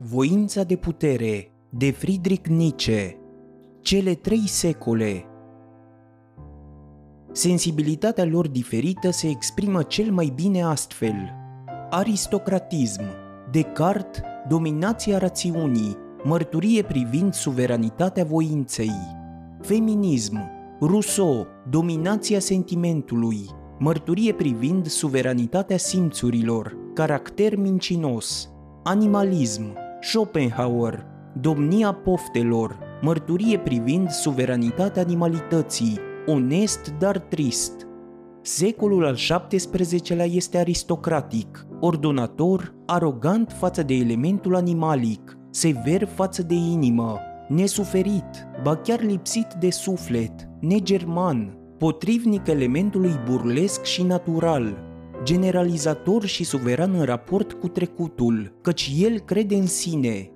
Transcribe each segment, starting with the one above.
Voința de putere de Friedrich Nietzsche Cele trei secole Sensibilitatea lor diferită se exprimă cel mai bine astfel. Aristocratism, Descartes, dominația rațiunii, mărturie privind suveranitatea voinței. Feminism, Rousseau, dominația sentimentului, mărturie privind suveranitatea simțurilor, caracter mincinos. Animalism, Schopenhauer, Domnia poftelor, mărturie privind suveranitatea animalității, onest dar trist. Secolul al XVII-lea este aristocratic, ordonator, arogant față de elementul animalic, sever față de inimă, nesuferit, ba chiar lipsit de suflet, negerman, potrivnic elementului burlesc și natural, generalizator și suveran în raport cu trecutul, căci el crede în sine.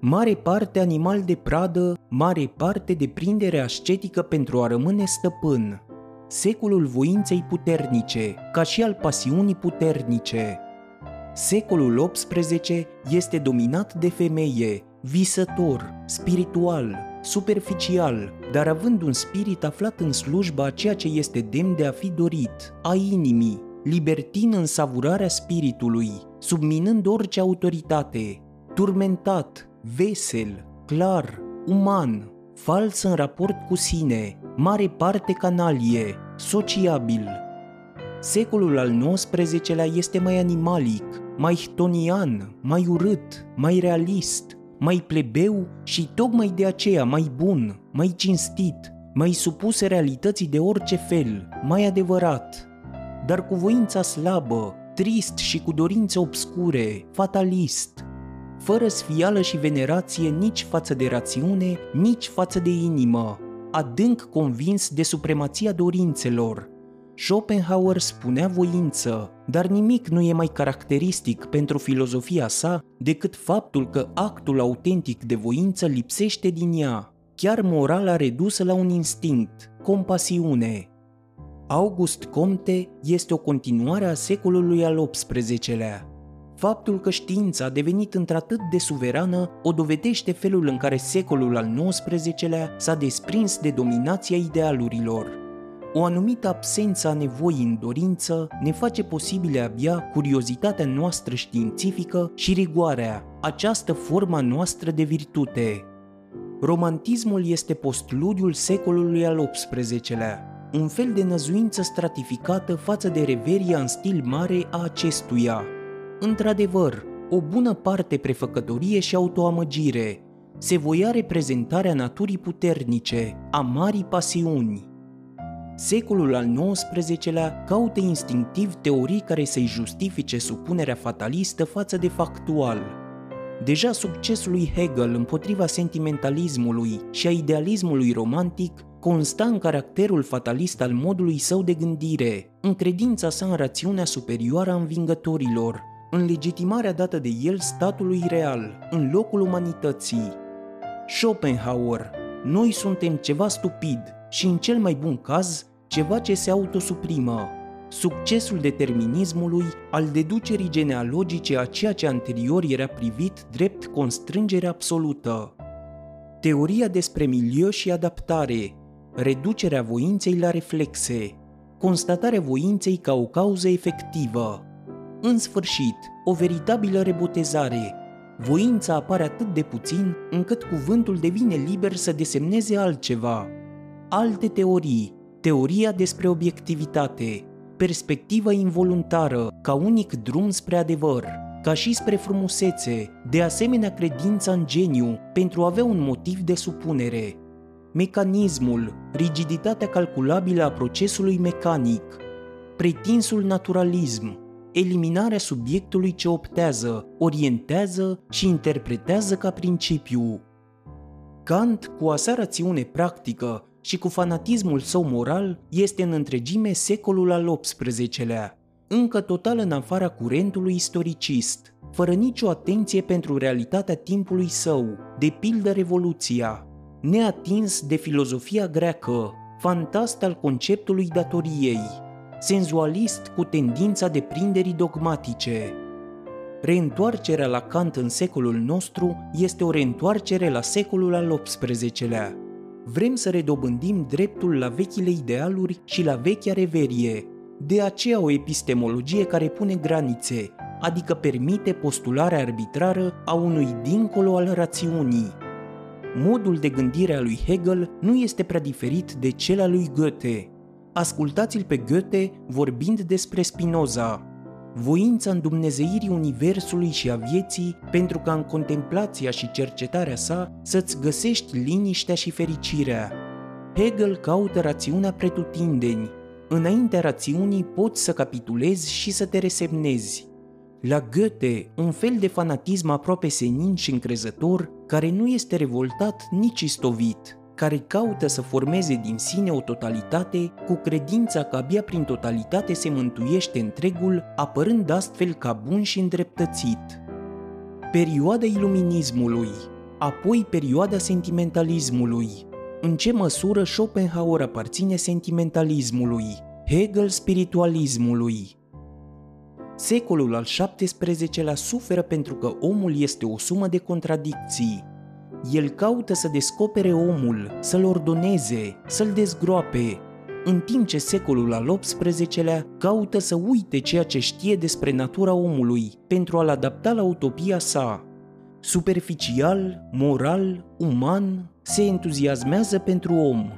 Mare parte animal de pradă, mare parte de prindere ascetică pentru a rămâne stăpân. Secolul voinței puternice, ca și al pasiunii puternice. Secolul XVIII este dominat de femeie, visător, spiritual, superficial, dar având un spirit aflat în slujba a ceea ce este demn de a fi dorit, a inimii, libertin în savurarea spiritului, subminând orice autoritate, turmentat, vesel, clar, uman, fals în raport cu sine, mare parte canalie, sociabil. Secolul al XIX-lea este mai animalic, mai htonian, mai urât, mai realist, mai plebeu și tocmai de aceea mai bun, mai cinstit, mai supus realității de orice fel, mai adevărat, dar cu voința slabă, trist și cu dorințe obscure, fatalist, fără sfială și venerație nici față de rațiune, nici față de inimă, adânc convins de supremația dorințelor. Schopenhauer spunea voință, dar nimic nu e mai caracteristic pentru filozofia sa decât faptul că actul autentic de voință lipsește din ea, chiar morala redusă la un instinct, compasiune, August Comte este o continuare a secolului al XVIII-lea. Faptul că știința a devenit într-atât de suverană o dovedește felul în care secolul al XIX-lea s-a desprins de dominația idealurilor. O anumită absență a nevoii în dorință ne face posibile abia curiozitatea noastră științifică și rigoarea, această forma noastră de virtute. Romantismul este postludiul secolului al XVIII-lea, un fel de năzuință stratificată față de reveria în stil mare a acestuia. Într-adevăr, o bună parte prefăcătorie și autoamăgire, se voia reprezentarea naturii puternice, a marii pasiuni. Secolul al XIX-lea caută instinctiv teorii care să-i justifice supunerea fatalistă față de factual. Deja succesul lui Hegel împotriva sentimentalismului și a idealismului romantic consta în caracterul fatalist al modului său de gândire, în credința sa în rațiunea superioară a învingătorilor, în legitimarea dată de el statului real, în locul umanității. Schopenhauer, noi suntem ceva stupid și, în cel mai bun caz, ceva ce se autosuprimă. Succesul determinismului al deducerii genealogice a ceea ce anterior era privit drept constrângere absolută. Teoria despre milieu și adaptare, reducerea voinței la reflexe, constatarea voinței ca o cauză efectivă. În sfârșit, o veritabilă rebotezare. Voința apare atât de puțin încât cuvântul devine liber să desemneze altceva. Alte teorii, teoria despre obiectivitate, perspectiva involuntară ca unic drum spre adevăr, ca și spre frumusețe, de asemenea credința în geniu pentru a avea un motiv de supunere, mecanismul, rigiditatea calculabilă a procesului mecanic, pretinsul naturalism, eliminarea subiectului ce optează, orientează și interpretează ca principiu. Kant, cu asa rațiune practică și cu fanatismul său moral, este în întregime secolul al XVIII-lea, încă total în afara curentului istoricist, fără nicio atenție pentru realitatea timpului său, de pildă Revoluția, neatins de filozofia greacă, fantast al conceptului datoriei, senzualist cu tendința de prinderii dogmatice. reîntoarcerea la Kant în secolul nostru este o reîntoarcere la secolul al XVIII-lea. Vrem să redobândim dreptul la vechile idealuri și la vechea reverie, de aceea o epistemologie care pune granițe, adică permite postularea arbitrară a unui dincolo al rațiunii. Modul de gândire a lui Hegel nu este prea diferit de cel al lui Goethe. Ascultați-l pe Goethe vorbind despre Spinoza, voința îndumnezeirii universului și a vieții pentru ca în contemplația și cercetarea sa să-ți găsești liniștea și fericirea. Hegel caută rațiunea pretutindeni. Înaintea rațiunii poți să capitulezi și să te resemnezi. La Goethe, un fel de fanatism aproape senin și încrezător, care nu este revoltat nici istovit, care caută să formeze din sine o totalitate cu credința că abia prin totalitate se mântuiește întregul, apărând astfel ca bun și îndreptățit. Perioada iluminismului, apoi perioada sentimentalismului. În ce măsură Schopenhauer aparține sentimentalismului, Hegel spiritualismului, Secolul al XVII-lea suferă pentru că omul este o sumă de contradicții. El caută să descopere omul, să-l ordoneze, să-l dezgroape, în timp ce secolul al XVIII-lea caută să uite ceea ce știe despre natura omului pentru a-l adapta la utopia sa. Superficial, moral, uman, se entuziasmează pentru om,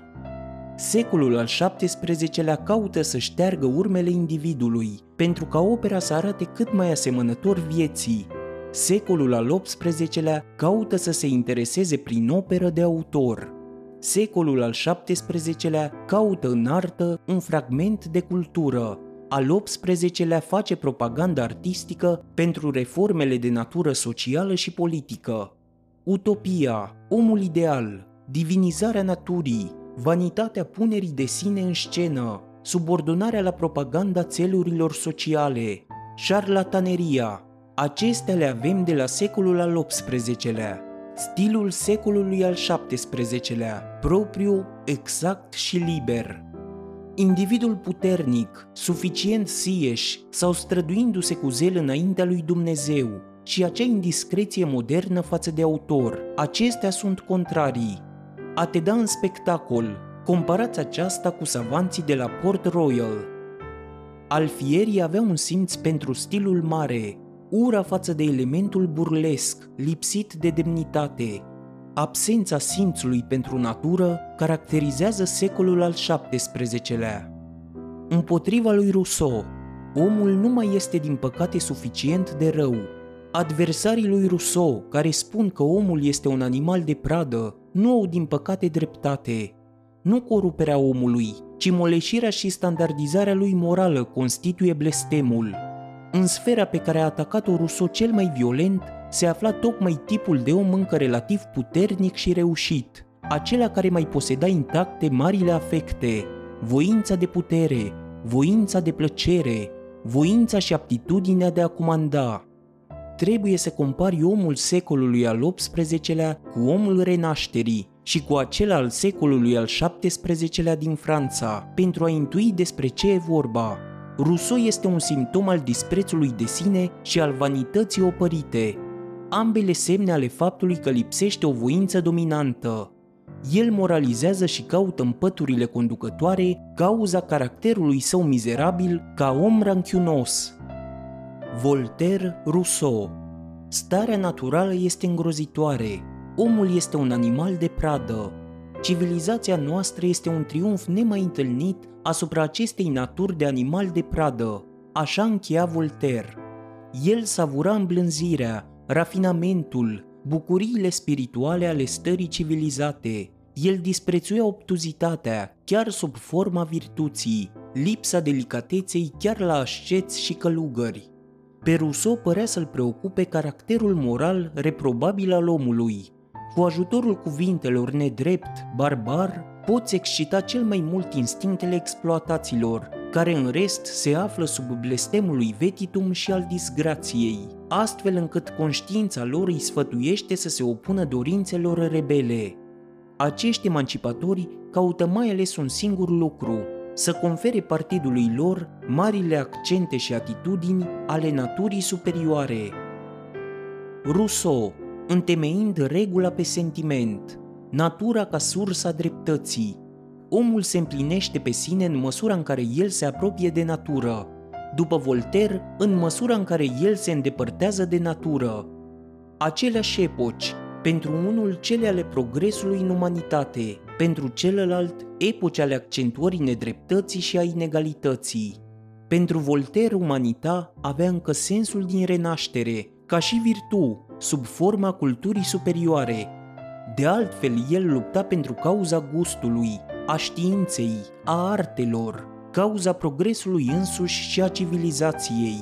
Secolul al XVII-lea caută să șteargă urmele individului, pentru ca opera să arate cât mai asemănător vieții. Secolul al XVIII-lea caută să se intereseze prin operă de autor. Secolul al XVII-lea caută în artă un fragment de cultură. Al XVIII-lea face propaganda artistică pentru reformele de natură socială și politică. Utopia, omul ideal, divinizarea naturii, vanitatea punerii de sine în scenă, subordonarea la propaganda țelurilor sociale, șarlataneria, acestea le avem de la secolul al XVIII-lea, stilul secolului al XVII-lea, propriu, exact și liber. Individul puternic, suficient sieș sau străduindu-se cu zel înaintea lui Dumnezeu și acea indiscreție modernă față de autor, acestea sunt contrarii, a te da în spectacol. Comparați aceasta cu savanții de la Port Royal. Alfierii avea un simț pentru stilul mare, ura față de elementul burlesc, lipsit de demnitate. Absența simțului pentru natură caracterizează secolul al XVII-lea. Împotriva lui Rousseau, omul nu mai este din păcate suficient de rău. Adversarii lui Rousseau, care spun că omul este un animal de pradă, nu au din păcate dreptate. Nu coruperea omului, ci moleșirea și standardizarea lui morală constituie blestemul. În sfera pe care a atacat-o Rousseau cel mai violent, se afla tocmai tipul de om încă relativ puternic și reușit, acela care mai poseda intacte marile afecte, voința de putere, voința de plăcere, voința și aptitudinea de a comanda, trebuie să compari omul secolului al XVIII-lea cu omul renașterii și cu acela al secolului al XVII-lea din Franța, pentru a intui despre ce e vorba. Rousseau este un simptom al disprețului de sine și al vanității opărite, ambele semne ale faptului că lipsește o voință dominantă. El moralizează și caută în păturile conducătoare cauza caracterului său mizerabil ca om ranchiunos, Voltaire, Rousseau Starea naturală este îngrozitoare. Omul este un animal de pradă. Civilizația noastră este un triumf nemai întâlnit asupra acestei naturi de animal de pradă. Așa încheia Voltaire. El savura îmblânzirea, rafinamentul, bucuriile spirituale ale stării civilizate. El disprețuia obtuzitatea, chiar sub forma virtuții, lipsa delicateței chiar la asceți și călugări. Pe Rousseau părea să-l preocupe caracterul moral reprobabil al omului. Cu ajutorul cuvintelor nedrept, barbar, poți excita cel mai mult instinctele exploataților, care în rest se află sub blestemul lui vetitum și al disgrației, astfel încât conștiința lor îi sfătuiește să se opună dorințelor rebele. Acești emancipatori caută mai ales un singur lucru, să confere partidului lor marile accente și atitudini ale naturii superioare. Rousseau, întemeind regula pe sentiment, natura ca sursa dreptății. Omul se împlinește pe sine în măsura în care el se apropie de natură, după Voltaire, în măsura în care el se îndepărtează de natură. Aceleași epoci, pentru unul cele ale progresului în umanitate, pentru celălalt epoci ale accentuării nedreptății și a inegalității. Pentru Voltaire, umanita avea încă sensul din renaștere, ca și virtu, sub forma culturii superioare. De altfel, el lupta pentru cauza gustului, a științei, a artelor, cauza progresului însuși și a civilizației.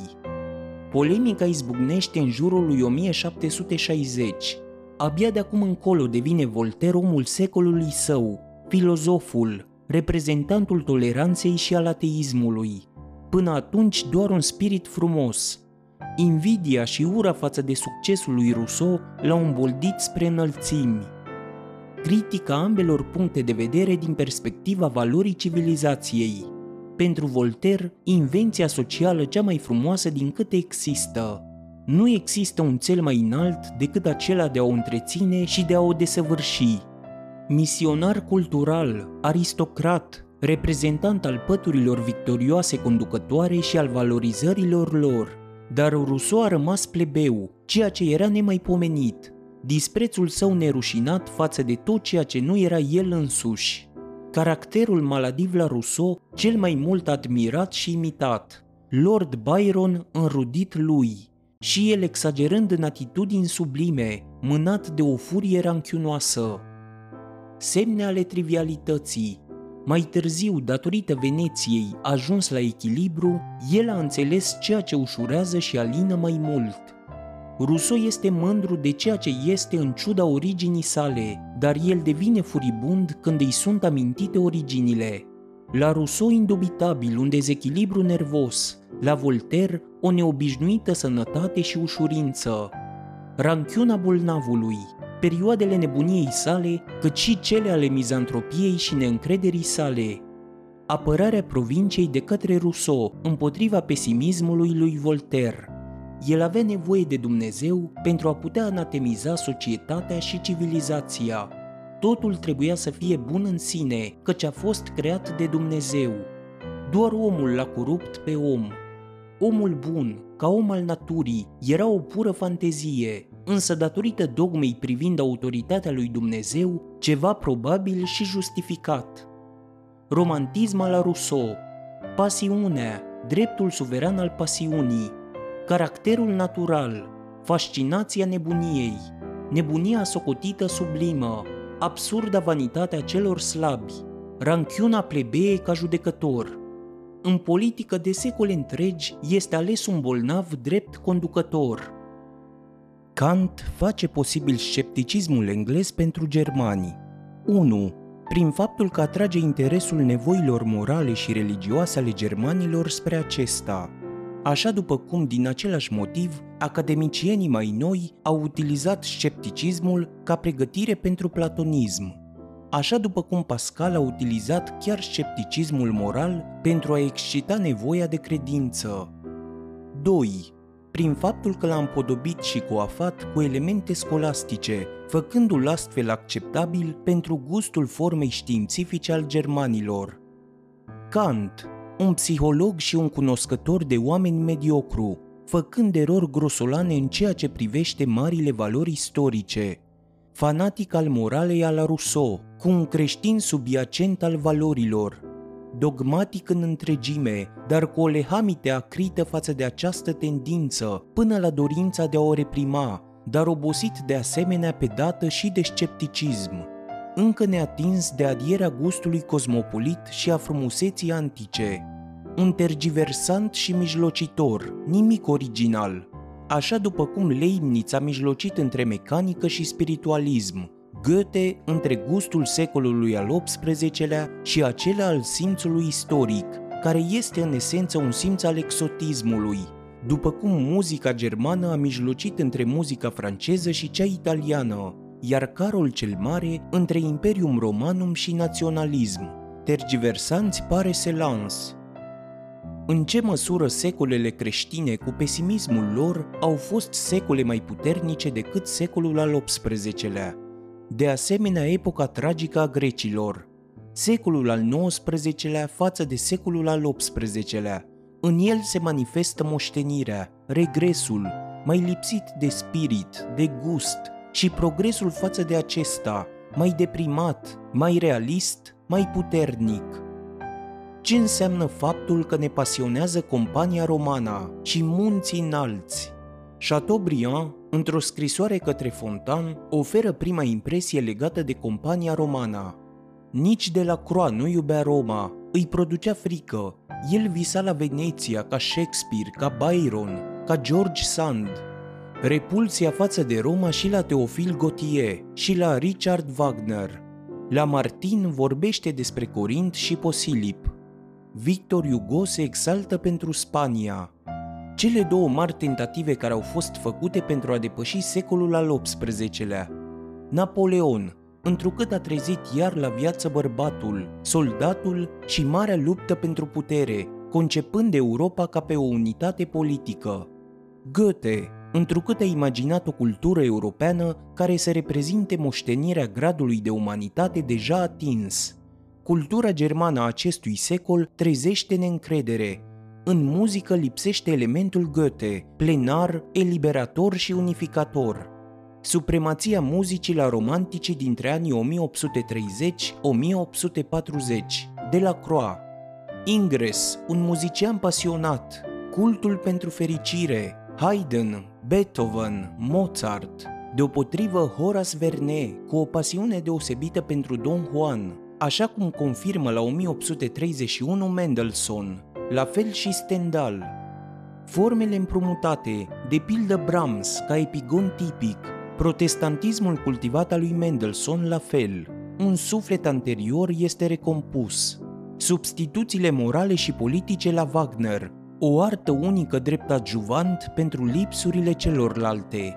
Polemica izbucnește în jurul lui 1760. Abia de acum încolo devine Voltaire omul secolului său, filozoful, reprezentantul toleranței și al ateismului. Până atunci doar un spirit frumos. Invidia și ura față de succesul lui Rousseau l-au îmboldit spre înălțimi. Critica ambelor puncte de vedere din perspectiva valorii civilizației. Pentru Voltaire, invenția socială cea mai frumoasă din câte există. Nu există un cel mai înalt decât acela de a o întreține și de a o desăvârși. Misionar cultural, aristocrat, reprezentant al păturilor victorioase conducătoare și al valorizărilor lor. Dar Rousseau a rămas plebeu, ceea ce era nemaipomenit, disprețul său nerușinat față de tot ceea ce nu era el însuși caracterul maladiv la Rousseau cel mai mult admirat și imitat, Lord Byron înrudit lui, și el exagerând în atitudini sublime, mânat de o furie ranchiunoasă. Semne ale trivialității. Mai târziu, datorită Veneției, ajuns la echilibru, el a înțeles ceea ce ușurează și alină mai mult – Rousseau este mândru de ceea ce este în ciuda originii sale, dar el devine furibund când îi sunt amintite originile. La Rousseau indubitabil un dezechilibru nervos, la Voltaire o neobișnuită sănătate și ușurință. Ranchiuna bolnavului, perioadele nebuniei sale, cât și cele ale mizantropiei și neîncrederii sale. Apărarea provinciei de către Rousseau împotriva pesimismului lui Voltaire – el avea nevoie de Dumnezeu pentru a putea anatemiza societatea și civilizația. Totul trebuia să fie bun în sine, căci a fost creat de Dumnezeu. Doar omul l-a corupt pe om. Omul bun, ca om al naturii, era o pură fantezie, însă datorită dogmei privind autoritatea lui Dumnezeu, ceva probabil și justificat. Romantism al Rousseau, pasiunea, dreptul suveran al pasiunii, caracterul natural, fascinația nebuniei, nebunia socotită sublimă, absurda vanitatea celor slabi, ranchiuna plebee ca judecător. În politică de secole întregi este ales un bolnav drept conducător. Kant face posibil scepticismul englez pentru germanii. 1. Prin faptul că atrage interesul nevoilor morale și religioase ale germanilor spre acesta – așa după cum, din același motiv, academicienii mai noi au utilizat scepticismul ca pregătire pentru platonism, așa după cum Pascal a utilizat chiar scepticismul moral pentru a excita nevoia de credință. 2. Prin faptul că l-a împodobit și coafat cu elemente scolastice, făcându-l astfel acceptabil pentru gustul formei științifice al germanilor. Kant, un psiholog și un cunoscător de oameni mediocru, făcând erori grosolane în ceea ce privește marile valori istorice. Fanatic al moralei al Rousseau, cu un creștin subiacent al valorilor, dogmatic în întregime, dar cu o lehamite acrită față de această tendință, până la dorința de a o reprima, dar obosit de asemenea pe dată și de scepticism încă neatins de adierea gustului cosmopolit și a frumuseții antice. Un tergiversant și mijlocitor, nimic original. Așa după cum Leibniz a mijlocit între mecanică și spiritualism, Goethe între gustul secolului al XVIII-lea și acela al simțului istoric, care este în esență un simț al exotismului, după cum muzica germană a mijlocit între muzica franceză și cea italiană, iar Carol cel Mare între Imperium Romanum și naționalism. Tergiversanți pare se lans. În ce măsură secolele creștine, cu pesimismul lor, au fost secole mai puternice decât secolul al XVIII-lea? De asemenea, epoca tragică a grecilor, secolul al XIX-lea față de secolul al XVIII-lea. În el se manifestă moștenirea, regresul, mai lipsit de spirit, de gust și progresul față de acesta, mai deprimat, mai realist, mai puternic. Ce înseamnă faptul că ne pasionează compania romana și munții înalți? Chateaubriand, într-o scrisoare către Fontan, oferă prima impresie legată de compania romana. Nici de la Croix nu iubea Roma, îi producea frică. El visa la Veneția ca Shakespeare, ca Byron, ca George Sand. Repulsia față de Roma și la Teofil Gautier și la Richard Wagner. La Martin vorbește despre Corint și Posilip. Victor Hugo se exaltă pentru Spania. Cele două mari tentative care au fost făcute pentru a depăși secolul al XVIII-lea. Napoleon, întrucât a trezit iar la viață bărbatul, soldatul și marea luptă pentru putere, concepând Europa ca pe o unitate politică. Goethe, întrucât a imaginat o cultură europeană care să reprezinte moștenirea gradului de umanitate deja atins. Cultura germană a acestui secol trezește neîncredere. În muzică lipsește elementul Goethe, plenar, eliberator și unificator – supremația muzicii la romantici dintre anii 1830-1840, de la Croix. Ingres, un muzician pasionat, cultul pentru fericire, Haydn, Beethoven, Mozart, deopotrivă Horace Vernet, cu o pasiune deosebită pentru Don Juan, așa cum confirmă la 1831 Mendelssohn, la fel și Stendhal. Formele împrumutate, de pildă Brahms ca epigon tipic, Protestantismul cultivat al lui Mendelssohn la fel. Un suflet anterior este recompus. Substituțiile morale și politice la Wagner, o artă unică drept adjuvant pentru lipsurile celorlalte.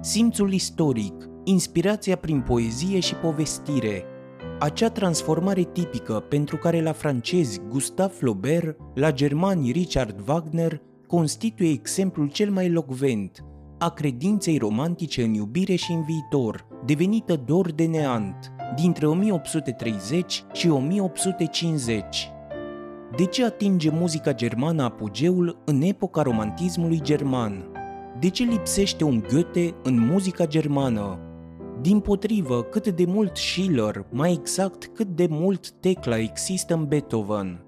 Simțul istoric, inspirația prin poezie și povestire, acea transformare tipică pentru care la francezi Gustave Flaubert, la germani Richard Wagner, constituie exemplul cel mai locvent – a credinței romantice în iubire și în viitor, devenită dor de neant, dintre 1830 și 1850. De ce atinge muzica germană apogeul în epoca romantismului german? De ce lipsește un Goethe în muzica germană? Din potrivă, cât de mult Schiller, mai exact cât de mult Tecla există în Beethoven.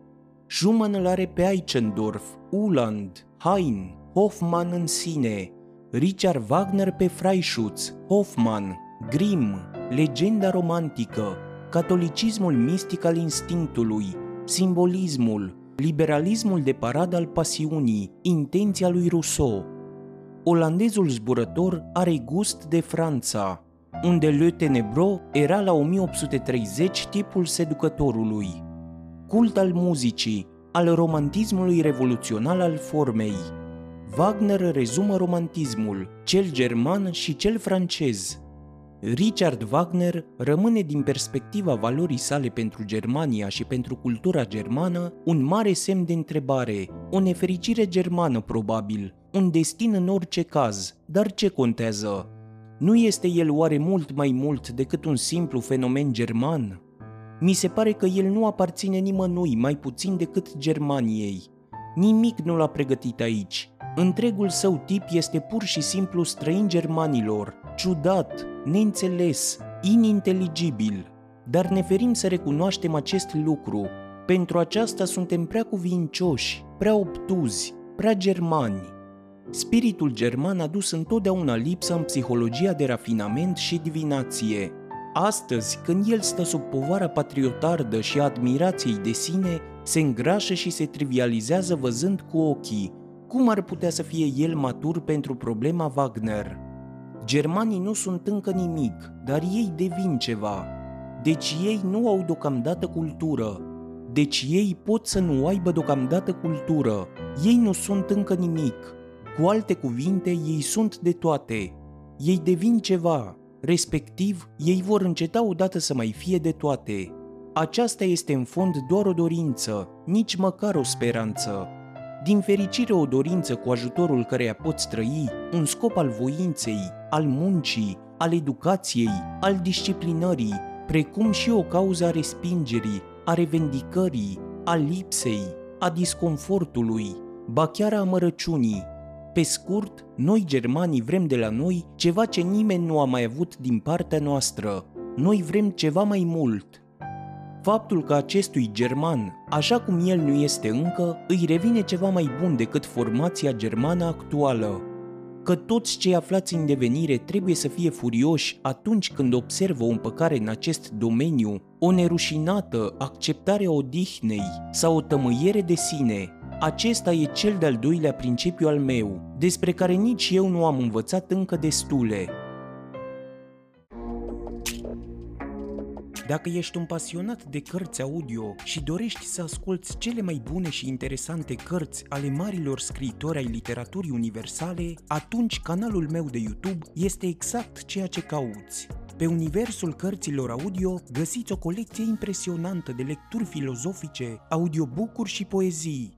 Schumann îl are pe Eichendorff, Uhland, Haydn, Hoffmann în sine, Richard Wagner pe Freischutz, Hoffmann, Grimm, legenda romantică, catolicismul mistic al instinctului, simbolismul, liberalismul de parad al pasiunii, intenția lui Rousseau. Olandezul zburător are gust de Franța, unde Le Tenebro era la 1830 tipul seducătorului. Cult al muzicii, al romantismului revoluțional al formei, Wagner rezumă romantismul, cel german și cel francez. Richard Wagner rămâne din perspectiva valorii sale pentru Germania și pentru cultura germană un mare semn de întrebare, o nefericire germană probabil, un destin în orice caz, dar ce contează? Nu este el oare mult mai mult decât un simplu fenomen german? Mi se pare că el nu aparține nimănui mai puțin decât Germaniei. Nimic nu l-a pregătit aici, Întregul său tip este pur și simplu străin germanilor, ciudat, neînțeles, ininteligibil. Dar ne ferim să recunoaștem acest lucru. Pentru aceasta suntem prea cuvincioși, prea obtuzi, prea germani. Spiritul german a dus întotdeauna lipsa în psihologia de rafinament și divinație. Astăzi, când el stă sub povara patriotardă și a admirației de sine, se îngrașă și se trivializează văzând cu ochii, cum ar putea să fie el matur pentru problema Wagner? Germanii nu sunt încă nimic, dar ei devin ceva. Deci ei nu au deocamdată cultură. Deci ei pot să nu aibă deocamdată cultură. Ei nu sunt încă nimic. Cu alte cuvinte, ei sunt de toate. Ei devin ceva, respectiv, ei vor înceta odată să mai fie de toate. Aceasta este în fond doar o dorință, nici măcar o speranță. din fericire o dorință cu ajutorul căreia poți trăi, un scop al voinței, al muncii, al educației, al disciplinării, precum și o cauză a respingerii, a revendicării, a lipsei, a disconfortului, ba chiar a amărăciunii. Pe scurt, noi germanii vrem de la noi ceva ce nimeni nu a mai avut din partea noastră. Noi vrem ceva mai mult. Faptul că acestui german, așa cum el nu este încă, îi revine ceva mai bun decât formația germană actuală că toți cei aflați în devenire trebuie să fie furioși atunci când observă o împăcare în acest domeniu, o nerușinată acceptare a odihnei sau o tămâiere de sine. Acesta e cel de-al doilea principiu al meu, despre care nici eu nu am învățat încă destule. Dacă ești un pasionat de cărți audio și dorești să asculți cele mai bune și interesante cărți ale marilor scriitori ai literaturii universale, atunci canalul meu de YouTube este exact ceea ce cauți. Pe universul cărților audio găsiți o colecție impresionantă de lecturi filozofice, audiobook-uri și poezii,